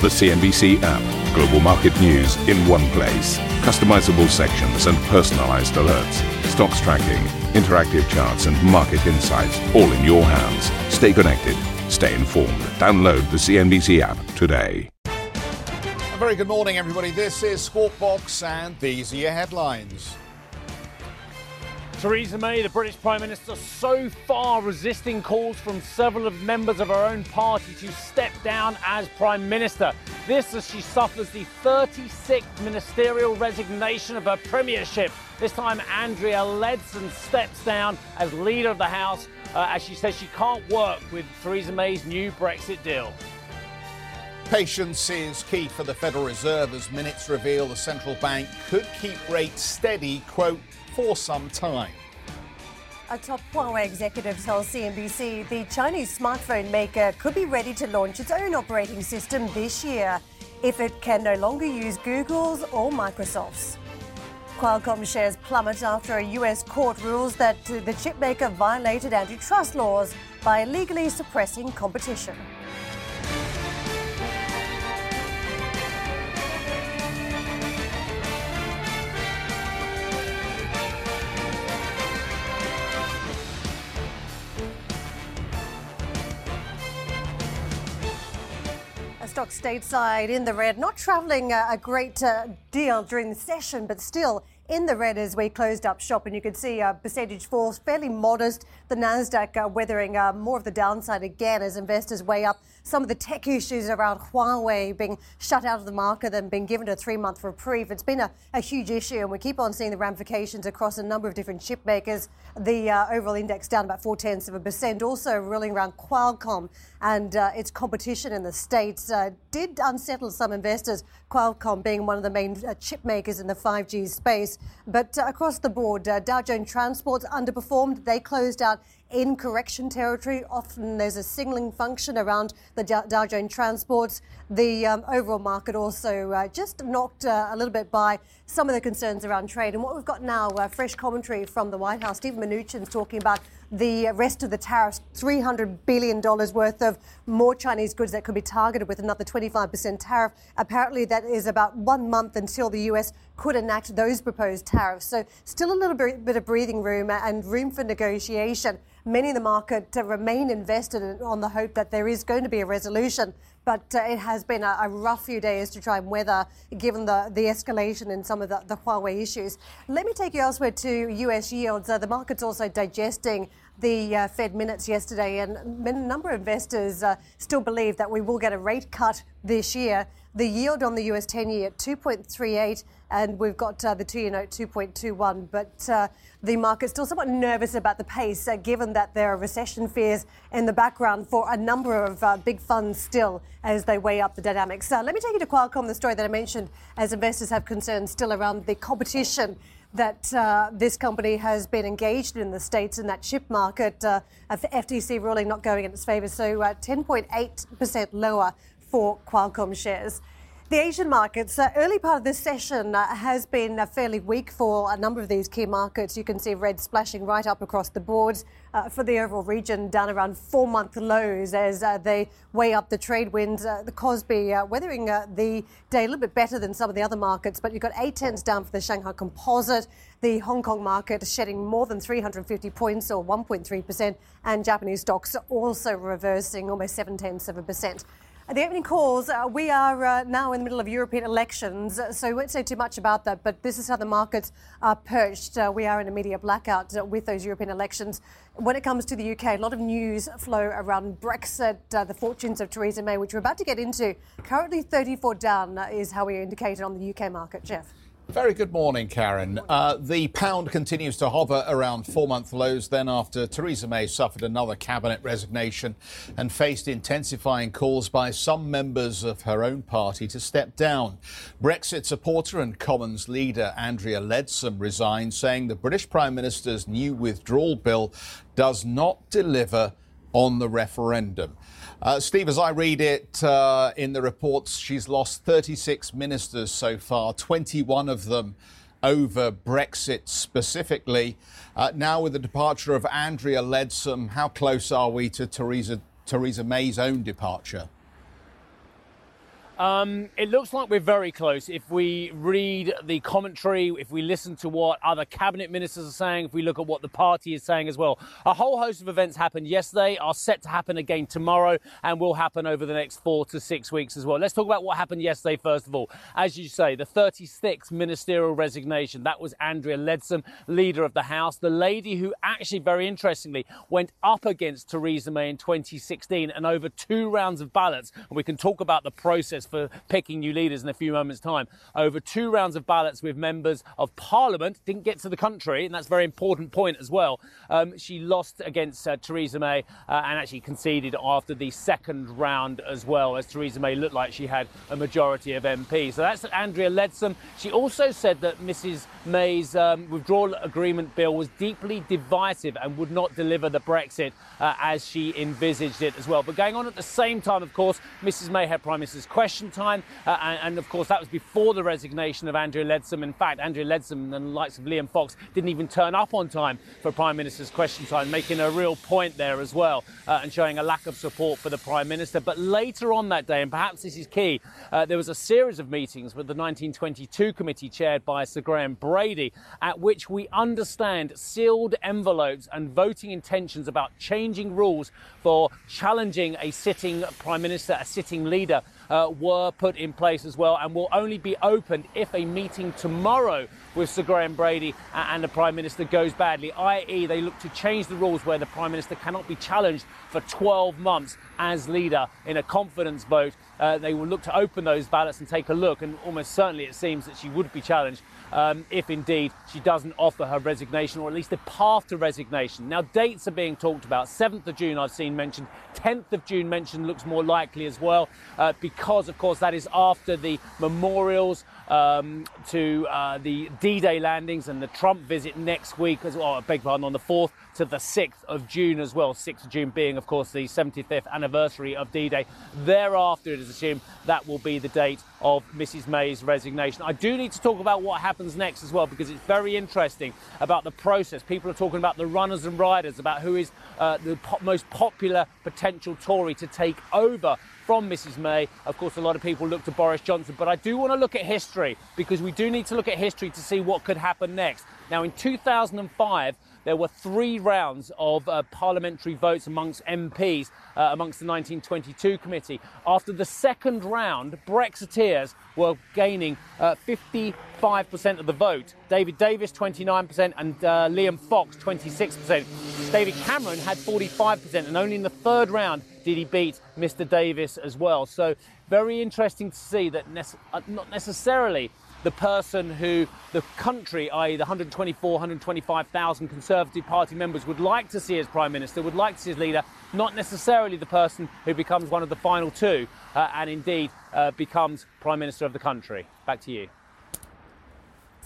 The CNBC app. Global market news in one place. Customizable sections and personalized alerts. Stocks tracking, interactive charts, and market insights all in your hands. Stay connected. Stay informed. Download the CNBC app today. A very good morning, everybody. This is Squawk Box, and these are your headlines. Theresa May, the British Prime Minister, so far resisting calls from several of members of her own party to step down as Prime Minister. This as she suffers the 36th ministerial resignation of her premiership. This time, Andrea Leadsom steps down as leader of the House uh, as she says she can't work with Theresa May's new Brexit deal. Patience is key for the Federal Reserve as minutes reveal the central bank could keep rates steady, quote, for some time. A top Huawei executive tells CNBC the Chinese smartphone maker could be ready to launch its own operating system this year if it can no longer use Google's or Microsoft's. Qualcomm shares plummet after a US court rules that the chipmaker violated antitrust laws by illegally suppressing competition. Stateside in the red, not travelling a, great uh, deal during the session, but still in the red as we closed up shop, and you can see a percentage falls fairly modest. The Nasdaq uh, weathering uh, more of the downside again as investors weigh up some of the tech issues around Huawei being shut out of the market and being given a three-month reprieve. It's been a, a, huge issue, and we keep on seeing the ramifications across a number of different chip makers. The uh, overall index down about four tenths of a percent. Also rolling around Qualcomm and uh, its competition in the states uh, did unsettle some investors. Qualcomm being one of the main uh, chip makers in the 5G space, but uh, across the board, uh, Dow Jones Transports underperformed. They closed out in correction territory. Often there's a signaling function around the Dow Jones transports. The um, overall market also uh, just knocked a little bit by some of the concerns around trade. And what we've got now, fresh commentary from the White House. Steven Mnuchin's talking about the rest of the tariffs, $300 billion worth of more Chinese goods that could be targeted with another 25% tariff. Apparently, that is about one month until the US could enact those proposed tariffs. So, still a little bit, of breathing room and room for negotiation. Many in the market remain invested on the hope that there is going to be a resolution but uh, it has been a, a, rough few days to try and weather given the, the escalation in some of the, the Huawei issues. Let me take you elsewhere to US yields. Uh, the market's also digesting the uh, Fed minutes yesterday, and a number of investors uh, still believe that we will get a rate cut this year. The yield on the US 10 year at 2.38, and we've got uh, the two year note 2.21. But uh, the market's still somewhat nervous about the pace, uh, given that there are recession fears in the background for a number of uh, big funds still as they weigh up the dynamics. let me take you to Qualcomm, the story that I mentioned, as investors have concerns still around the competition that uh, this company has been engaged in the States in that chip market. Uh, FTC ruling not going in its favour, so 10.8% lower for Qualcomm shares. The Asian markets, uh, early part of this session uh, has been uh, fairly weak for a number of these key markets. You can see red splashing right up across the board uh, for the overall region, down around four month lows as uh, they weigh up the trade winds. Uh, the Kospi weathering the day a little bit better than some of the other markets, but you've got eight tenths down for the Shanghai Composite. The Hong Kong market shedding more than 350 points or 1.3%, and Japanese stocks also reversing almost seven tenths of a percent. The opening calls, uh, we are uh, now in the middle of European elections, uh, so we won't say too much about that, but this is how the markets are perched. Uh, we are in a media blackout uh, with those European elections. When it comes to the UK, a lot of news flow around Brexit, uh, the fortunes of Theresa May, which we're about to get into. Currently 34 down is how we are indicated on the UK market. Geoff. Very good morning, Karen. Uh, the pound continues to hover around four month lows then after Theresa May suffered another cabinet resignation and faced intensifying calls by some members of her own party to step down. Brexit supporter and Commons leader Andrea Leadsom resigned, saying the British Prime Minister's new withdrawal bill does not deliver on the referendum. Uh, Steve, as I read it uh, in the reports, she's lost 36 ministers so far, 21 of them over Brexit specifically. Uh, now, with the departure of Andrea Leadsom, how close are we to Theresa, Theresa May's own departure? Um, it looks like we're very close. If we read the commentary, if we listen to what other cabinet ministers are saying, if we look at what the party is saying as well, a whole host of events happened yesterday, are set to happen again tomorrow, and will happen over the next four to six weeks as well. Let's talk about what happened yesterday first of all. As you say, the 36th ministerial resignation. That was Andrea Leadsom, leader of the House, the lady who actually, very interestingly, went up against Theresa May in 2016 and over two rounds of ballots. And we can talk about the process for picking new leaders in a few moments' time. Over two rounds of ballots with members of Parliament, didn't get to the country, and that's a very important point as well. Um, she lost against uh, Theresa May uh, and actually conceded after the second round as well, as Theresa May looked like she had a majority of MPs. So that's Andrea Leadsom. She also said that Mrs. May's um, withdrawal agreement bill was deeply divisive and would not deliver the Brexit uh, as she envisaged it as well. But going on at the same time, of course, Mrs. May had Prime Minister's question time, uh, and, and, of course that was before the resignation of Andrea Leadsom. In fact, Andrea Leadsom and the likes of Liam Fox didn't even turn up on time for Prime Minister's question time, making a real point there as well, uh, and showing a lack of support for the Prime Minister. But later on that day, and perhaps this is key, uh, there was a series of meetings with the 1922 committee chaired by Sir Graham Brady, at which we understand sealed envelopes and voting intentions about changing rules for challenging a sitting Prime Minister, a sitting leader uh, were put in place as well and will only be opened if a meeting tomorrow with Sir Graham Brady and the Prime Minister goes badly, i.e., they look to change the rules where the Prime Minister cannot be challenged for 12 months as leader in a confidence vote. Uh, they will look to open those ballots and take a look, and almost certainly it seems that she would be challenged um, if indeed she doesn't offer her resignation or at least a path to resignation. Now, dates are being talked about. 7th of June, I've seen mentioned. 10th of June mentioned looks more likely as well, uh, because, of course, that is after the memorials um, to uh, the D Day landings and the Trump visit next week, as well. I beg pardon, on the 4th to the 6th of June as well. 6th of June being, of course, the 75th anniversary of D Day. Thereafter, it is assumed that will be the date of Mrs. May's resignation. I do need to talk about what happens next as well because it's very interesting about the process. People are talking about the runners and riders, about who is uh, the po- most popular potential Tory to take over from Mrs. May. Of course, a lot of people look to Boris Johnson, but I do want to look at history because we do need to look at history to see what could happen next. Now, in 2005, there were three rounds of uh, parliamentary votes amongst MPs uh, amongst the 1922 committee. After the second round, Brexiteers were gaining uh, 55% of the vote. David Davis, 29%, and uh, Liam Fox, 26%. David Cameron had 45%, and only in the third round did he beat Mr. Davis as well. So, very interesting to see that ne- uh, not necessarily the person who the country, i.e., the 124, 125,000 Conservative Party members, would like to see as Prime Minister, would like to see as leader, not necessarily the person who becomes one of the final two uh, and indeed uh, becomes Prime Minister of the country. Back to you.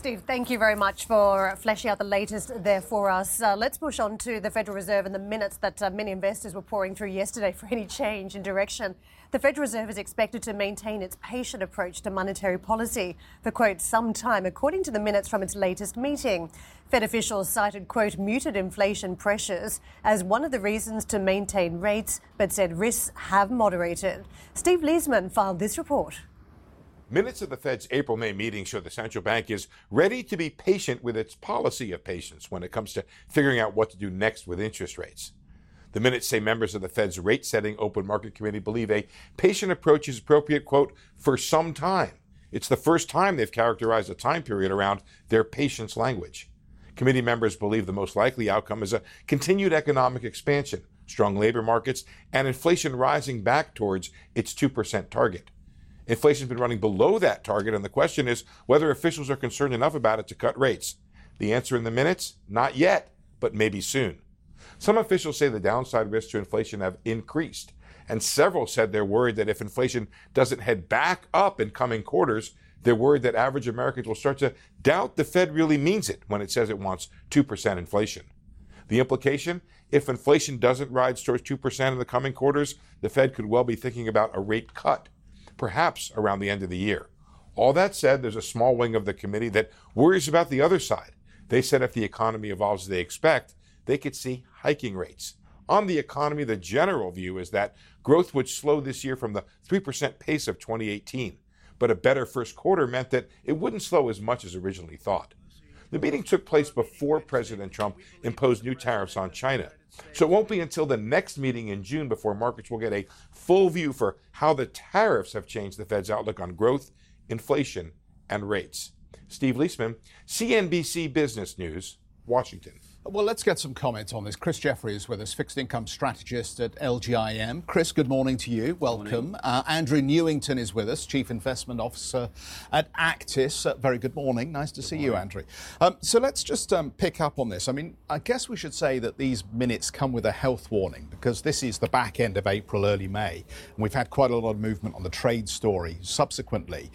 Steve, thank you very much for fleshing out the latest there for us. Uh, let's push on to the Federal Reserve and the minutes that uh, many investors were pouring through yesterday for any change in direction. The Federal Reserve is expected to maintain its patient approach to monetary policy for, quote, some time, according to the minutes from its latest meeting. Fed officials cited, quote, muted inflation pressures as one of the reasons to maintain rates, but said risks have moderated. Steve Liesman filed this report. Minutes of the Fed's April May meeting show the central bank is ready to be patient with its policy of patience when it comes to figuring out what to do next with interest rates. The minutes say members of the Fed's rate setting open market committee believe a patient approach is appropriate, quote, for some time. It's the first time they've characterized a time period around their patience language. Committee members believe the most likely outcome is a continued economic expansion, strong labor markets, and inflation rising back towards its 2% target. Inflation's been running below that target, and the question is whether officials are concerned enough about it to cut rates. The answer in the minutes? Not yet, but maybe soon. Some officials say the downside risks to inflation have increased, and several said they're worried that if inflation doesn't head back up in coming quarters, they're worried that average Americans will start to doubt the Fed really means it when it says it wants 2% inflation. The implication? If inflation doesn't rise towards 2% in the coming quarters, the Fed could well be thinking about a rate cut perhaps around the end of the year. All that said, there's a small wing of the committee that worries about the other side. They said if the economy evolves as they expect, they could see hiking rates. On the economy, the general view is that growth would slow this year from the 3% pace of 2018, but a better first quarter meant that it wouldn't slow as much as originally thought. The meeting took place before President Trump imposed new tariffs on China. So it won't be until the next meeting in June before markets will get a full view for how the tariffs have changed the Fed's outlook on growth, inflation, and rates. Steve Liesman, CNBC Business News, Washington. Well, let's get some comments on this. Chris Jeffery is with us, fixed income strategist at LGIM. Chris, good morning to you. Welcome. Uh, Andrew Newington is with us, chief investment officer at Actis. Uh, very good morning. Nice to good see morning. you, Andrew. Um, so let's just um, pick up on this. I mean, I guess we should say that these minutes come with a health warning because this is the back end of April, early May, and we've had quite a lot of movement on the trade story subsequently.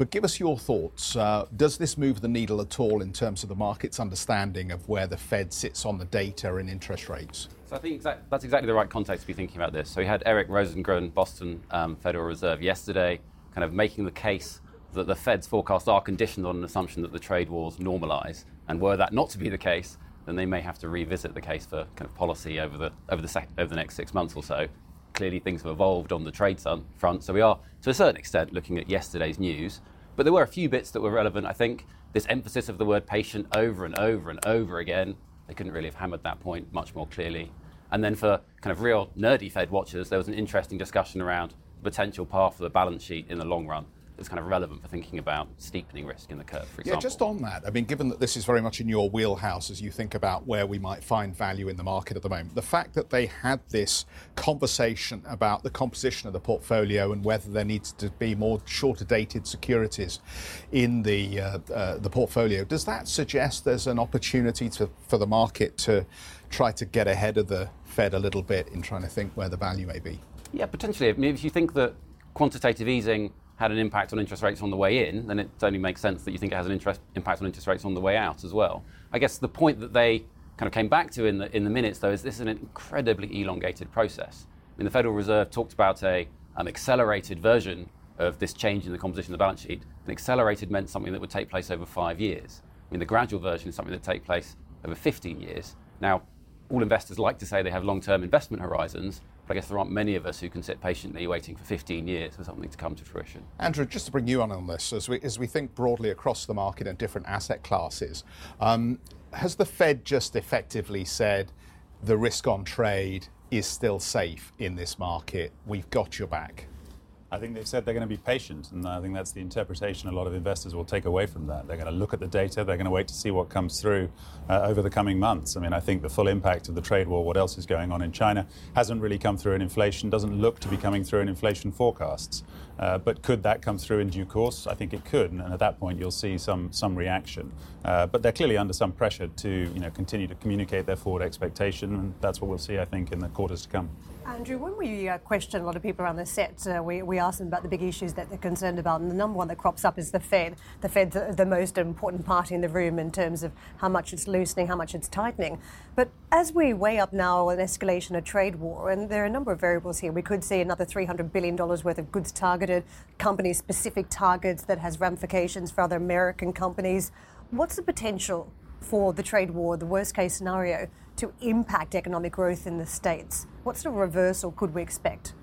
But give us your thoughts. Uh, does this move the needle at all in terms of the market's understanding of where the Fed sits on the data and interest rates? So I think exact, that's exactly the right context to be thinking about this. So we had Eric Rosengren, Boston um, Federal Reserve, yesterday, kind of making the case that the Fed's forecasts are conditioned on an assumption that the trade wars normalise. And were that not to be the case, then they may have to revisit the case for kind of policy over the over the sec- over the next six months or so. Clearly, things have evolved on the trade front, so we are to a certain extent looking at yesterday's news. But there were a few bits that were relevant. I think this emphasis of the word patient over and over and over again, they couldn't really have hammered that point much more clearly. And then for kind of real nerdy Fed watchers, there was an interesting discussion around the potential path for the balance sheet in the long run that's kind of relevant for thinking about steepening risk in the curve, for example. Yeah, just on that, I mean, given that this is very much in your wheelhouse as you think about where we might find value in the market at the moment, the fact that they had this conversation about the composition of the portfolio and whether there needs to be more shorter dated securities in the uh, uh, the portfolio, does that suggest there's an opportunity to, for the market to try to get ahead of the Fed a little bit in trying to think where the value may be? Yeah, potentially. I mean, if you think that quantitative easing had an impact on interest rates on the way in, then it only makes sense that you think it has an interest, impact on interest rates on the way out as well. I guess the point that they kind of came back to in the, in the minutes, though, is this is an incredibly elongated process. I mean, the Federal Reserve talked about a um, accelerated version of this change in the composition of the balance sheet. And accelerated meant something that would take place over five years. I mean, the gradual version is something that take place over 15 years. Now, all investors like to say they have long-term investment horizons, but I guess there aren't many of us who can sit patiently waiting for 15 years for something to come to fruition. Andrew, just to bring you on on this, as we, as we think broadly across the market and different asset classes, um, has the Fed just effectively said the risk on trade is still safe in this market? We've got your back. I think they've said they're going to be patient, and I think that's the interpretation a lot of investors will take away from that. They're going to look at the data, they're going to wait to see what comes through uh, over the coming months. I mean, I think the full impact of the trade war, what else is going on in China, hasn't really come through in inflation, doesn't look to be coming through in inflation forecasts. Uh, but could that come through in due course? I think it could, and at that point you'll see some some reaction. Uh, but they're clearly under some pressure to you know continue to communicate their forward expectation, and that's what we'll see, I think, in the quarters to come. Andrew, when we uh, question a lot of people around the set, uh, we, we ask them about the big issues that they're concerned about, and the number one that crops up is the Fed. The Fed's the most important party in the room in terms of how much it's loosening, how much it's tightening. But as we weigh up now an escalation of trade war, and there are a number of variables here, we could see another $300 billion worth of goods targeted, company specific targets that has ramifications for other American companies. What's the potential for the trade war, the worst case scenario, to impact economic growth in the States? What sort of reversal could we expect?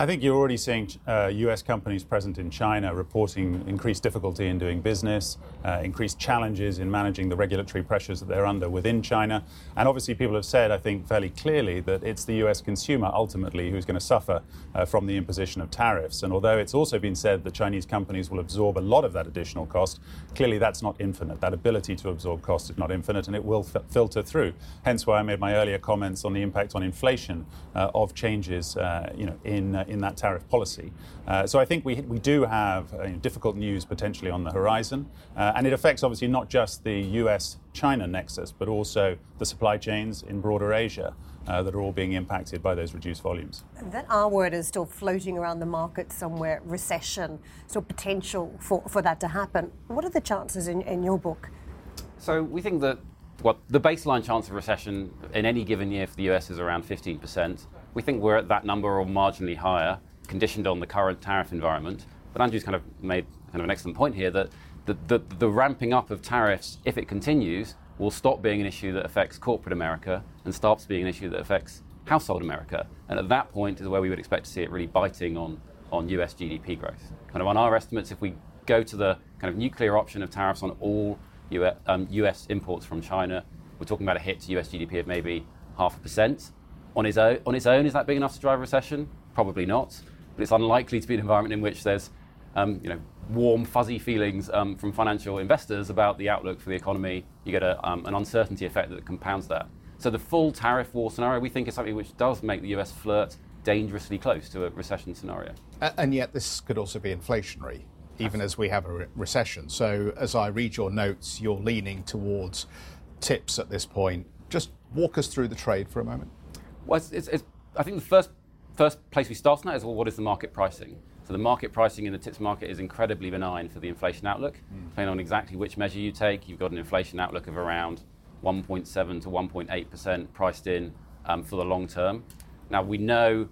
I think you're already seeing uh, US companies present in China reporting increased difficulty in doing business, uh, increased challenges in managing the regulatory pressures that they're under within China. And obviously, people have said, I think, fairly clearly that it's the US consumer ultimately who's going to suffer uh, from the imposition of tariffs. And although it's also been said that Chinese companies will absorb a lot of that additional cost, clearly that's not infinite. That ability to absorb cost is not infinite and it will f- filter through. Hence why I made my earlier comments on the impact on inflation uh, of changes uh, you know, in uh, in that tariff policy. Uh, so I think we, we do have uh, difficult news potentially on the horizon. Uh, and it affects obviously not just the US China nexus, but also the supply chains in broader Asia. Uh, that are all being impacted by those reduced volumes. That R word is still floating around the market somewhere recession, so potential for, for that to happen. What are the chances in, in your book? So we think that what the baseline chance of recession in any given year for the US is around 15%. We think we're at that number or marginally higher, conditioned on the current tariff environment. But Andrew's kind of made kind of an excellent point here that the, the, the ramping up of tariffs, if it continues, will stop being an issue that affects corporate America and starts being an issue that affects household America. And at that point is where we would expect to see it really biting on, on US GDP growth. Kind of on our estimates, if we go to the kind of nuclear option of tariffs on all US, um, US imports from China, we're talking about a hit to US GDP of maybe half a percent. On its, own, on its own, is that big enough to drive a recession? Probably not. But it's unlikely to be an environment in which there's um, you know, warm, fuzzy feelings um, from financial investors about the outlook for the economy. You get a, um, an uncertainty effect that compounds that. So the full tariff war scenario, we think, is something which does make the US flirt dangerously close to a recession scenario. And yet, this could also be inflationary, even as we have a re- recession. So, as I read your notes, you're leaning towards TIPS at this point. Just walk us through the trade for a moment. Well, it's, it's, it's, I think the first first place we start on that is well, what is the market pricing? So the market pricing in the TIPS market is incredibly benign for the inflation outlook. Mm. Depending on exactly which measure you take, you've got an inflation outlook of around 1.7 to 1.8% priced in um, for the long term. Now, we know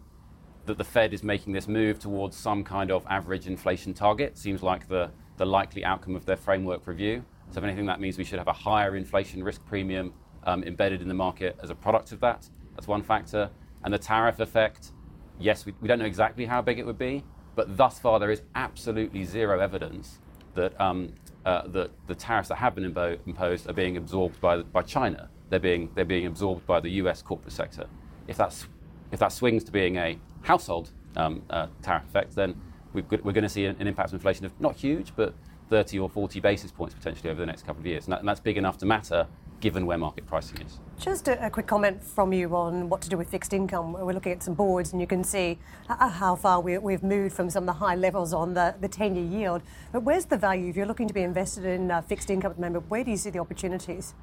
that the Fed is making this move towards some kind of average inflation target. Seems like the, the likely outcome of their framework review. So, if anything, that means we should have a higher inflation risk premium um, embedded in the market as a product of that. That's one factor. And the tariff effect, yes, we, we don't know exactly how big it would be, but thus far there is absolutely zero evidence that um, uh, that the tariffs that have been imbo- imposed are being absorbed by, by China. They're being, they're being absorbed by the US corporate sector. If, that's, if that swings to being a household um, uh, tariff effect, then we are going to see an, impact of inflation of not huge, but 30 or 40 basis points potentially over the next couple of years. And, that, and that's big enough to matter given where market pricing is. Just a, a, quick comment from you on what to do with fixed income. We're looking at some boards, and you can see how far we, have moved from some of the high levels on the, the 10 year yield. But where's the value? If you're looking to be invested in uh, fixed income at the moment, where do you see the opportunities?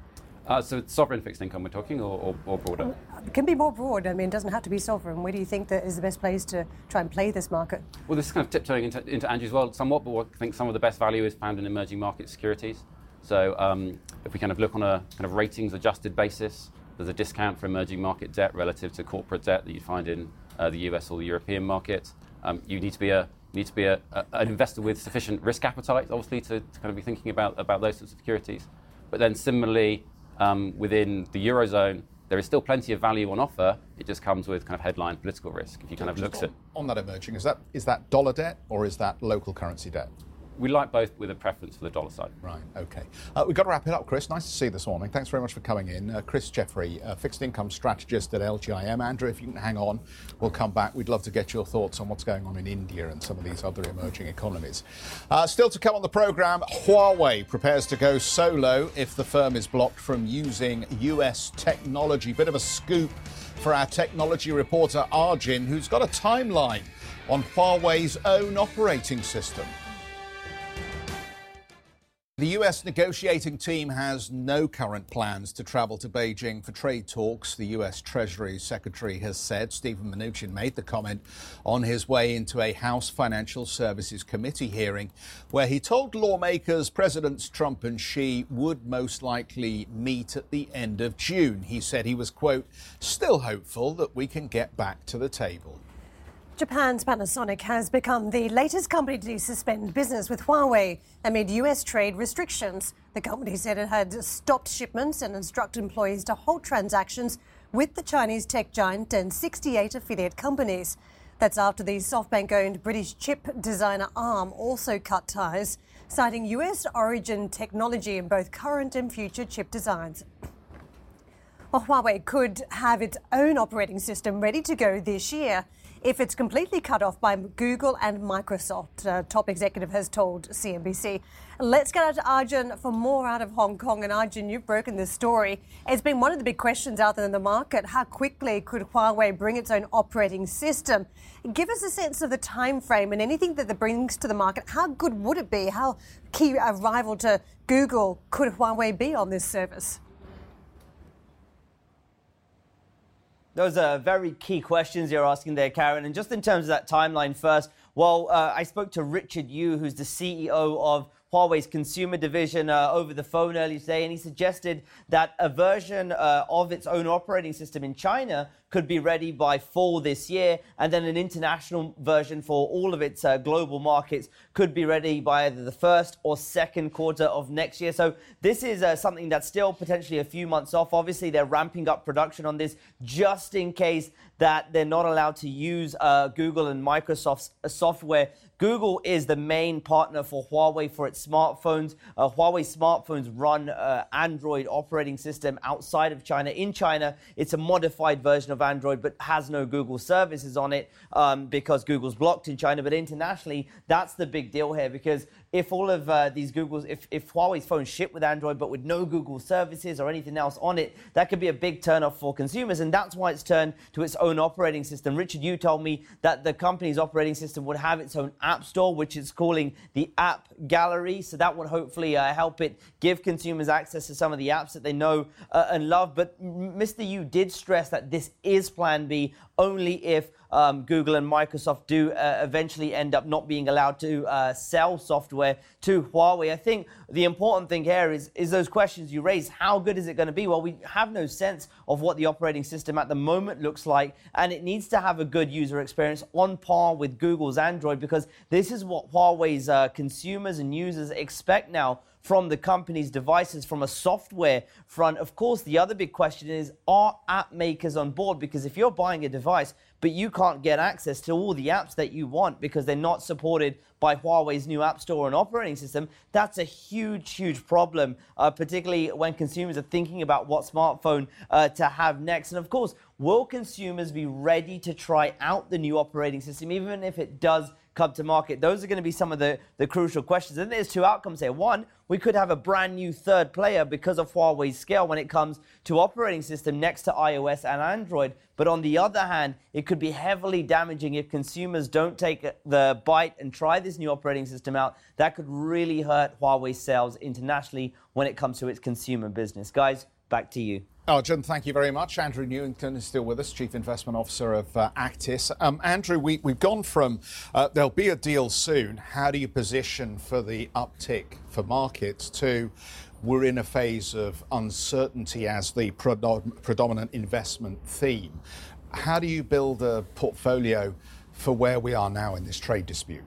Uh, so it's sovereign fixed income we're talking, or, or, or, broader? It can be more broad. I mean, it doesn't have to be sovereign. Where do you think that is the best place to try and play this market? Well, this is kind of tiptoeing into, into Andrew's world somewhat, but I think some of the best value is found in emerging market securities. So um, if we kind of look on a kind of ratings adjusted basis, there's a discount for emerging market debt relative to corporate debt that you find in uh, the US or the European market. Um, you need to be a need to be a, a, an investor with sufficient risk appetite, obviously, to, to, kind of be thinking about, about those sorts of securities. But then similarly, um, within the eurozone, there is still plenty of value on offer. It just comes with kind of headline political risk. If you kind of look at on that emerging, is that is that dollar debt or is that local currency debt? We like both with a preference for the dollar side. Right, okay. Uh, we've got to wrap it up, Chris. Nice to see you this morning. Thanks very much for coming in. Uh, Chris Jeffery, uh, fixed income strategist at LGIM. Andrew, if you can hang on, we'll come back. We'd love to get your thoughts on what's going on in India and some of these other emerging economies. Uh, still to come on the programme, Huawei prepares to go solo if the firm is blocked from using US technology. Bit of a scoop for our technology reporter, Arjun, who's got a timeline on Huawei's own operating system. The US negotiating team has no current plans to travel to Beijing for trade talks, the US Treasury Secretary has said. Steven Mnuchin made the comment on his way into a House Financial Services Committee hearing where he told lawmakers Presidents Trump and Xi would most likely meet at the end of June. He said he was, quote, still hopeful that we can get back to the table. Japan's Panasonic has become the latest company to suspend business with Huawei amid US trade restrictions. The company said it had stopped shipments and instructed employees to halt transactions with the Chinese tech giant and 68 affiliate companies. That's after the SoftBank owned British chip designer ARM also cut ties, citing US origin technology in both current and future chip designs. Well, Huawei could have its own operating system ready to go this year if it's completely cut off by Google and Microsoft, uh, top executive has told CNBC. Let's get out to Arjun for more out of Hong Kong. And Arjun, you've broken this story. It's been one of the big questions out there in the market. How quickly could Huawei bring its own operating system? Give us a sense of the time frame and anything that it brings to the market. How good would it be? How key a rival to Google could Huawei be on this service? Those are very key questions you're asking there, Karen. And just in terms of that timeline first, well, uh, I spoke to Richard Yu, who's the CEO of Huawei's consumer division uh, over the phone earlier today, and he suggested that a version uh, of its own operating system in China could be ready by fall this year, and then an international version for all of its uh, global markets could be ready by either the first or second quarter of next year. So this is uh, something that's still potentially a few months off. Obviously, they're ramping up production on this just in case that they're not allowed to use uh, Google and Microsoft's uh, software Google is the main partner for Huawei for its smartphones. Uh, Huawei smartphones run uh, Android operating system outside of China. In China, it's a modified version of Android, but has no Google services on it um, because Google's blocked in China. But internationally, that's the big deal here because if all of uh, these Google's, if, if Huawei's phones ship with Android but with no Google services or anything else on it, that could be a big turnoff for consumers. And that's why it's turned to its own operating system. Richard Yu told me that the company's operating system would have its own app store, which it's calling the App Gallery. So that would hopefully uh, help it give consumers access to some of the apps that they know uh, and love. But Mr. Yu did stress that this is Plan B only if um, Google and Microsoft do uh, eventually end up not being allowed to uh, sell software to Huawei. I think the important thing here is, is those questions you raise. How good is it going to be? Well, we have no sense of what the operating system at the moment looks like, and it needs to have a good user experience on par with Google's Android because this is what Huawei's uh, consumers and users expect now from the company's devices from a software front. Of course, the other big question is are app makers on board? Because if you're buying a device, but you can't get access to all the apps that you want because they're not supported by Huawei's new App Store and operating system, that's a huge, huge problem, uh, particularly when consumers are thinking about what smartphone uh, to have next. And of course, will consumers be ready to try out the new operating system, even if it does come to market? Those are going to be some of the, the crucial questions. And there's two outcomes here. One, we could have a brand new third player because of Huawei's scale when it comes to operating system next to iOS and Android. But on the other hand, it could be heavily damaging if consumers don't take the bite and try this new operating system out. That could really hurt Huawei's sales internationally when it comes to its consumer business. Guys, back to you. Arjun, thank you very much. Andrew Newington is still with us, Chief Investment Officer of uh, Actis. Um, Andrew, we, have gone from uh, there'll be a deal soon. How do you position for the uptick for markets to we're in a phase of uncertainty as the predominant investment theme? How do you build a portfolio for where we are now in this trade dispute?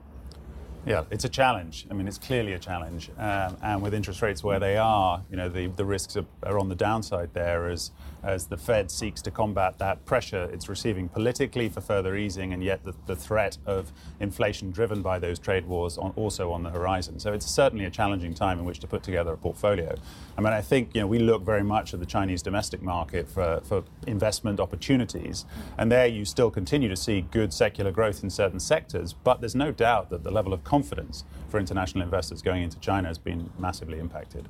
Yeah, it's a challenge. I mean, it's clearly a challenge. Um, and with interest rates where they are, you know, the, the risks are, are, on the downside there as, as the Fed seeks to combat that pressure it's receiving politically for further easing, and yet the, the threat of inflation driven by those trade wars on, also on the horizon. So it's certainly a challenging time in which to put together a portfolio. I mean, I think, you know, we look very much at the Chinese domestic market for, for investment opportunities. And there you still continue to see good secular growth in certain sectors, but there's no doubt that the level of confidence for international investors going into China has been massively impacted.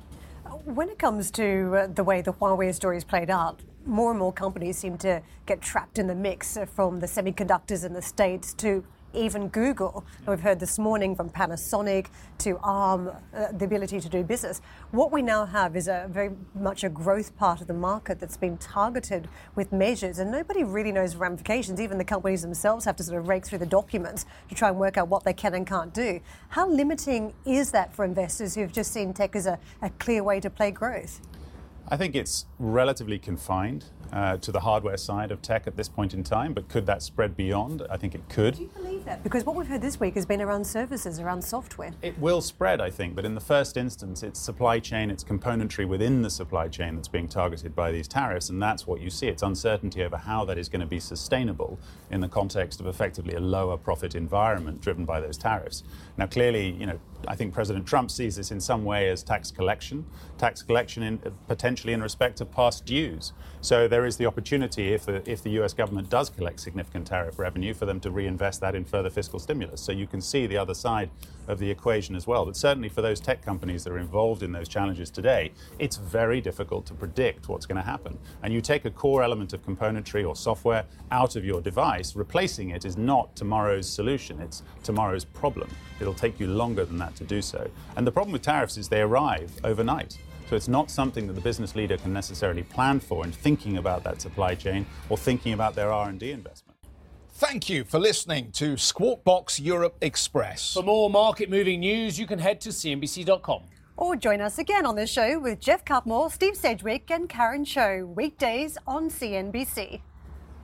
When it comes to uh, the way the Huawei story is played out, more and more companies seem to get trapped in the mix uh, from the semiconductors in the States to even Google. We've heard this morning from Panasonic to ARM, uh, the ability to do business. What we now have is a very much a growth part of the market that's been targeted with measures, and nobody really knows ramifications. Even the companies themselves have to sort of rake through the documents to try and work out what they can and can't do. How limiting is that for investors who've just seen tech as a, a clear way to play growth? I think it's relatively confined uh, to the hardware side of tech at this point in time, but could that spread beyond? I think it could. Do you believe that? Because what we've heard this week has been around services, around software. It will spread, I think, but in the first instance, it's supply chain, it's componentry within the supply chain that's being targeted by these tariffs, and that's what you see. It's uncertainty over how that is going to be sustainable in the context of effectively a lower profit environment driven by those tariffs. Now, clearly, you know, I think President Trump sees this in some way as tax collection, tax collection in, potentially in respect of past dues. So there is the opportunity, if the, if the US government does collect significant tariff revenue, for them to reinvest that in further fiscal stimulus. So you can see the other side of the equation as well. But certainly for those tech companies that are involved in those challenges today, it's very difficult to predict what's going to happen. And you take a core element of componentry or software out of your device, replacing it is not tomorrow's solution, it's tomorrow's problem. It'll take you longer than that to do so. And the problem with tariffs is they arrive overnight. So it's not something that the business leader can necessarily plan for in thinking about that supply chain or thinking about their R&D investment. Thank you for listening to Squawk Box Europe Express. For more market moving news, you can head to CNBC.com. Or join us again on the show with Geoff Cutmore, Steve Sedgwick, and Karen Tso, weekdays on CNBC.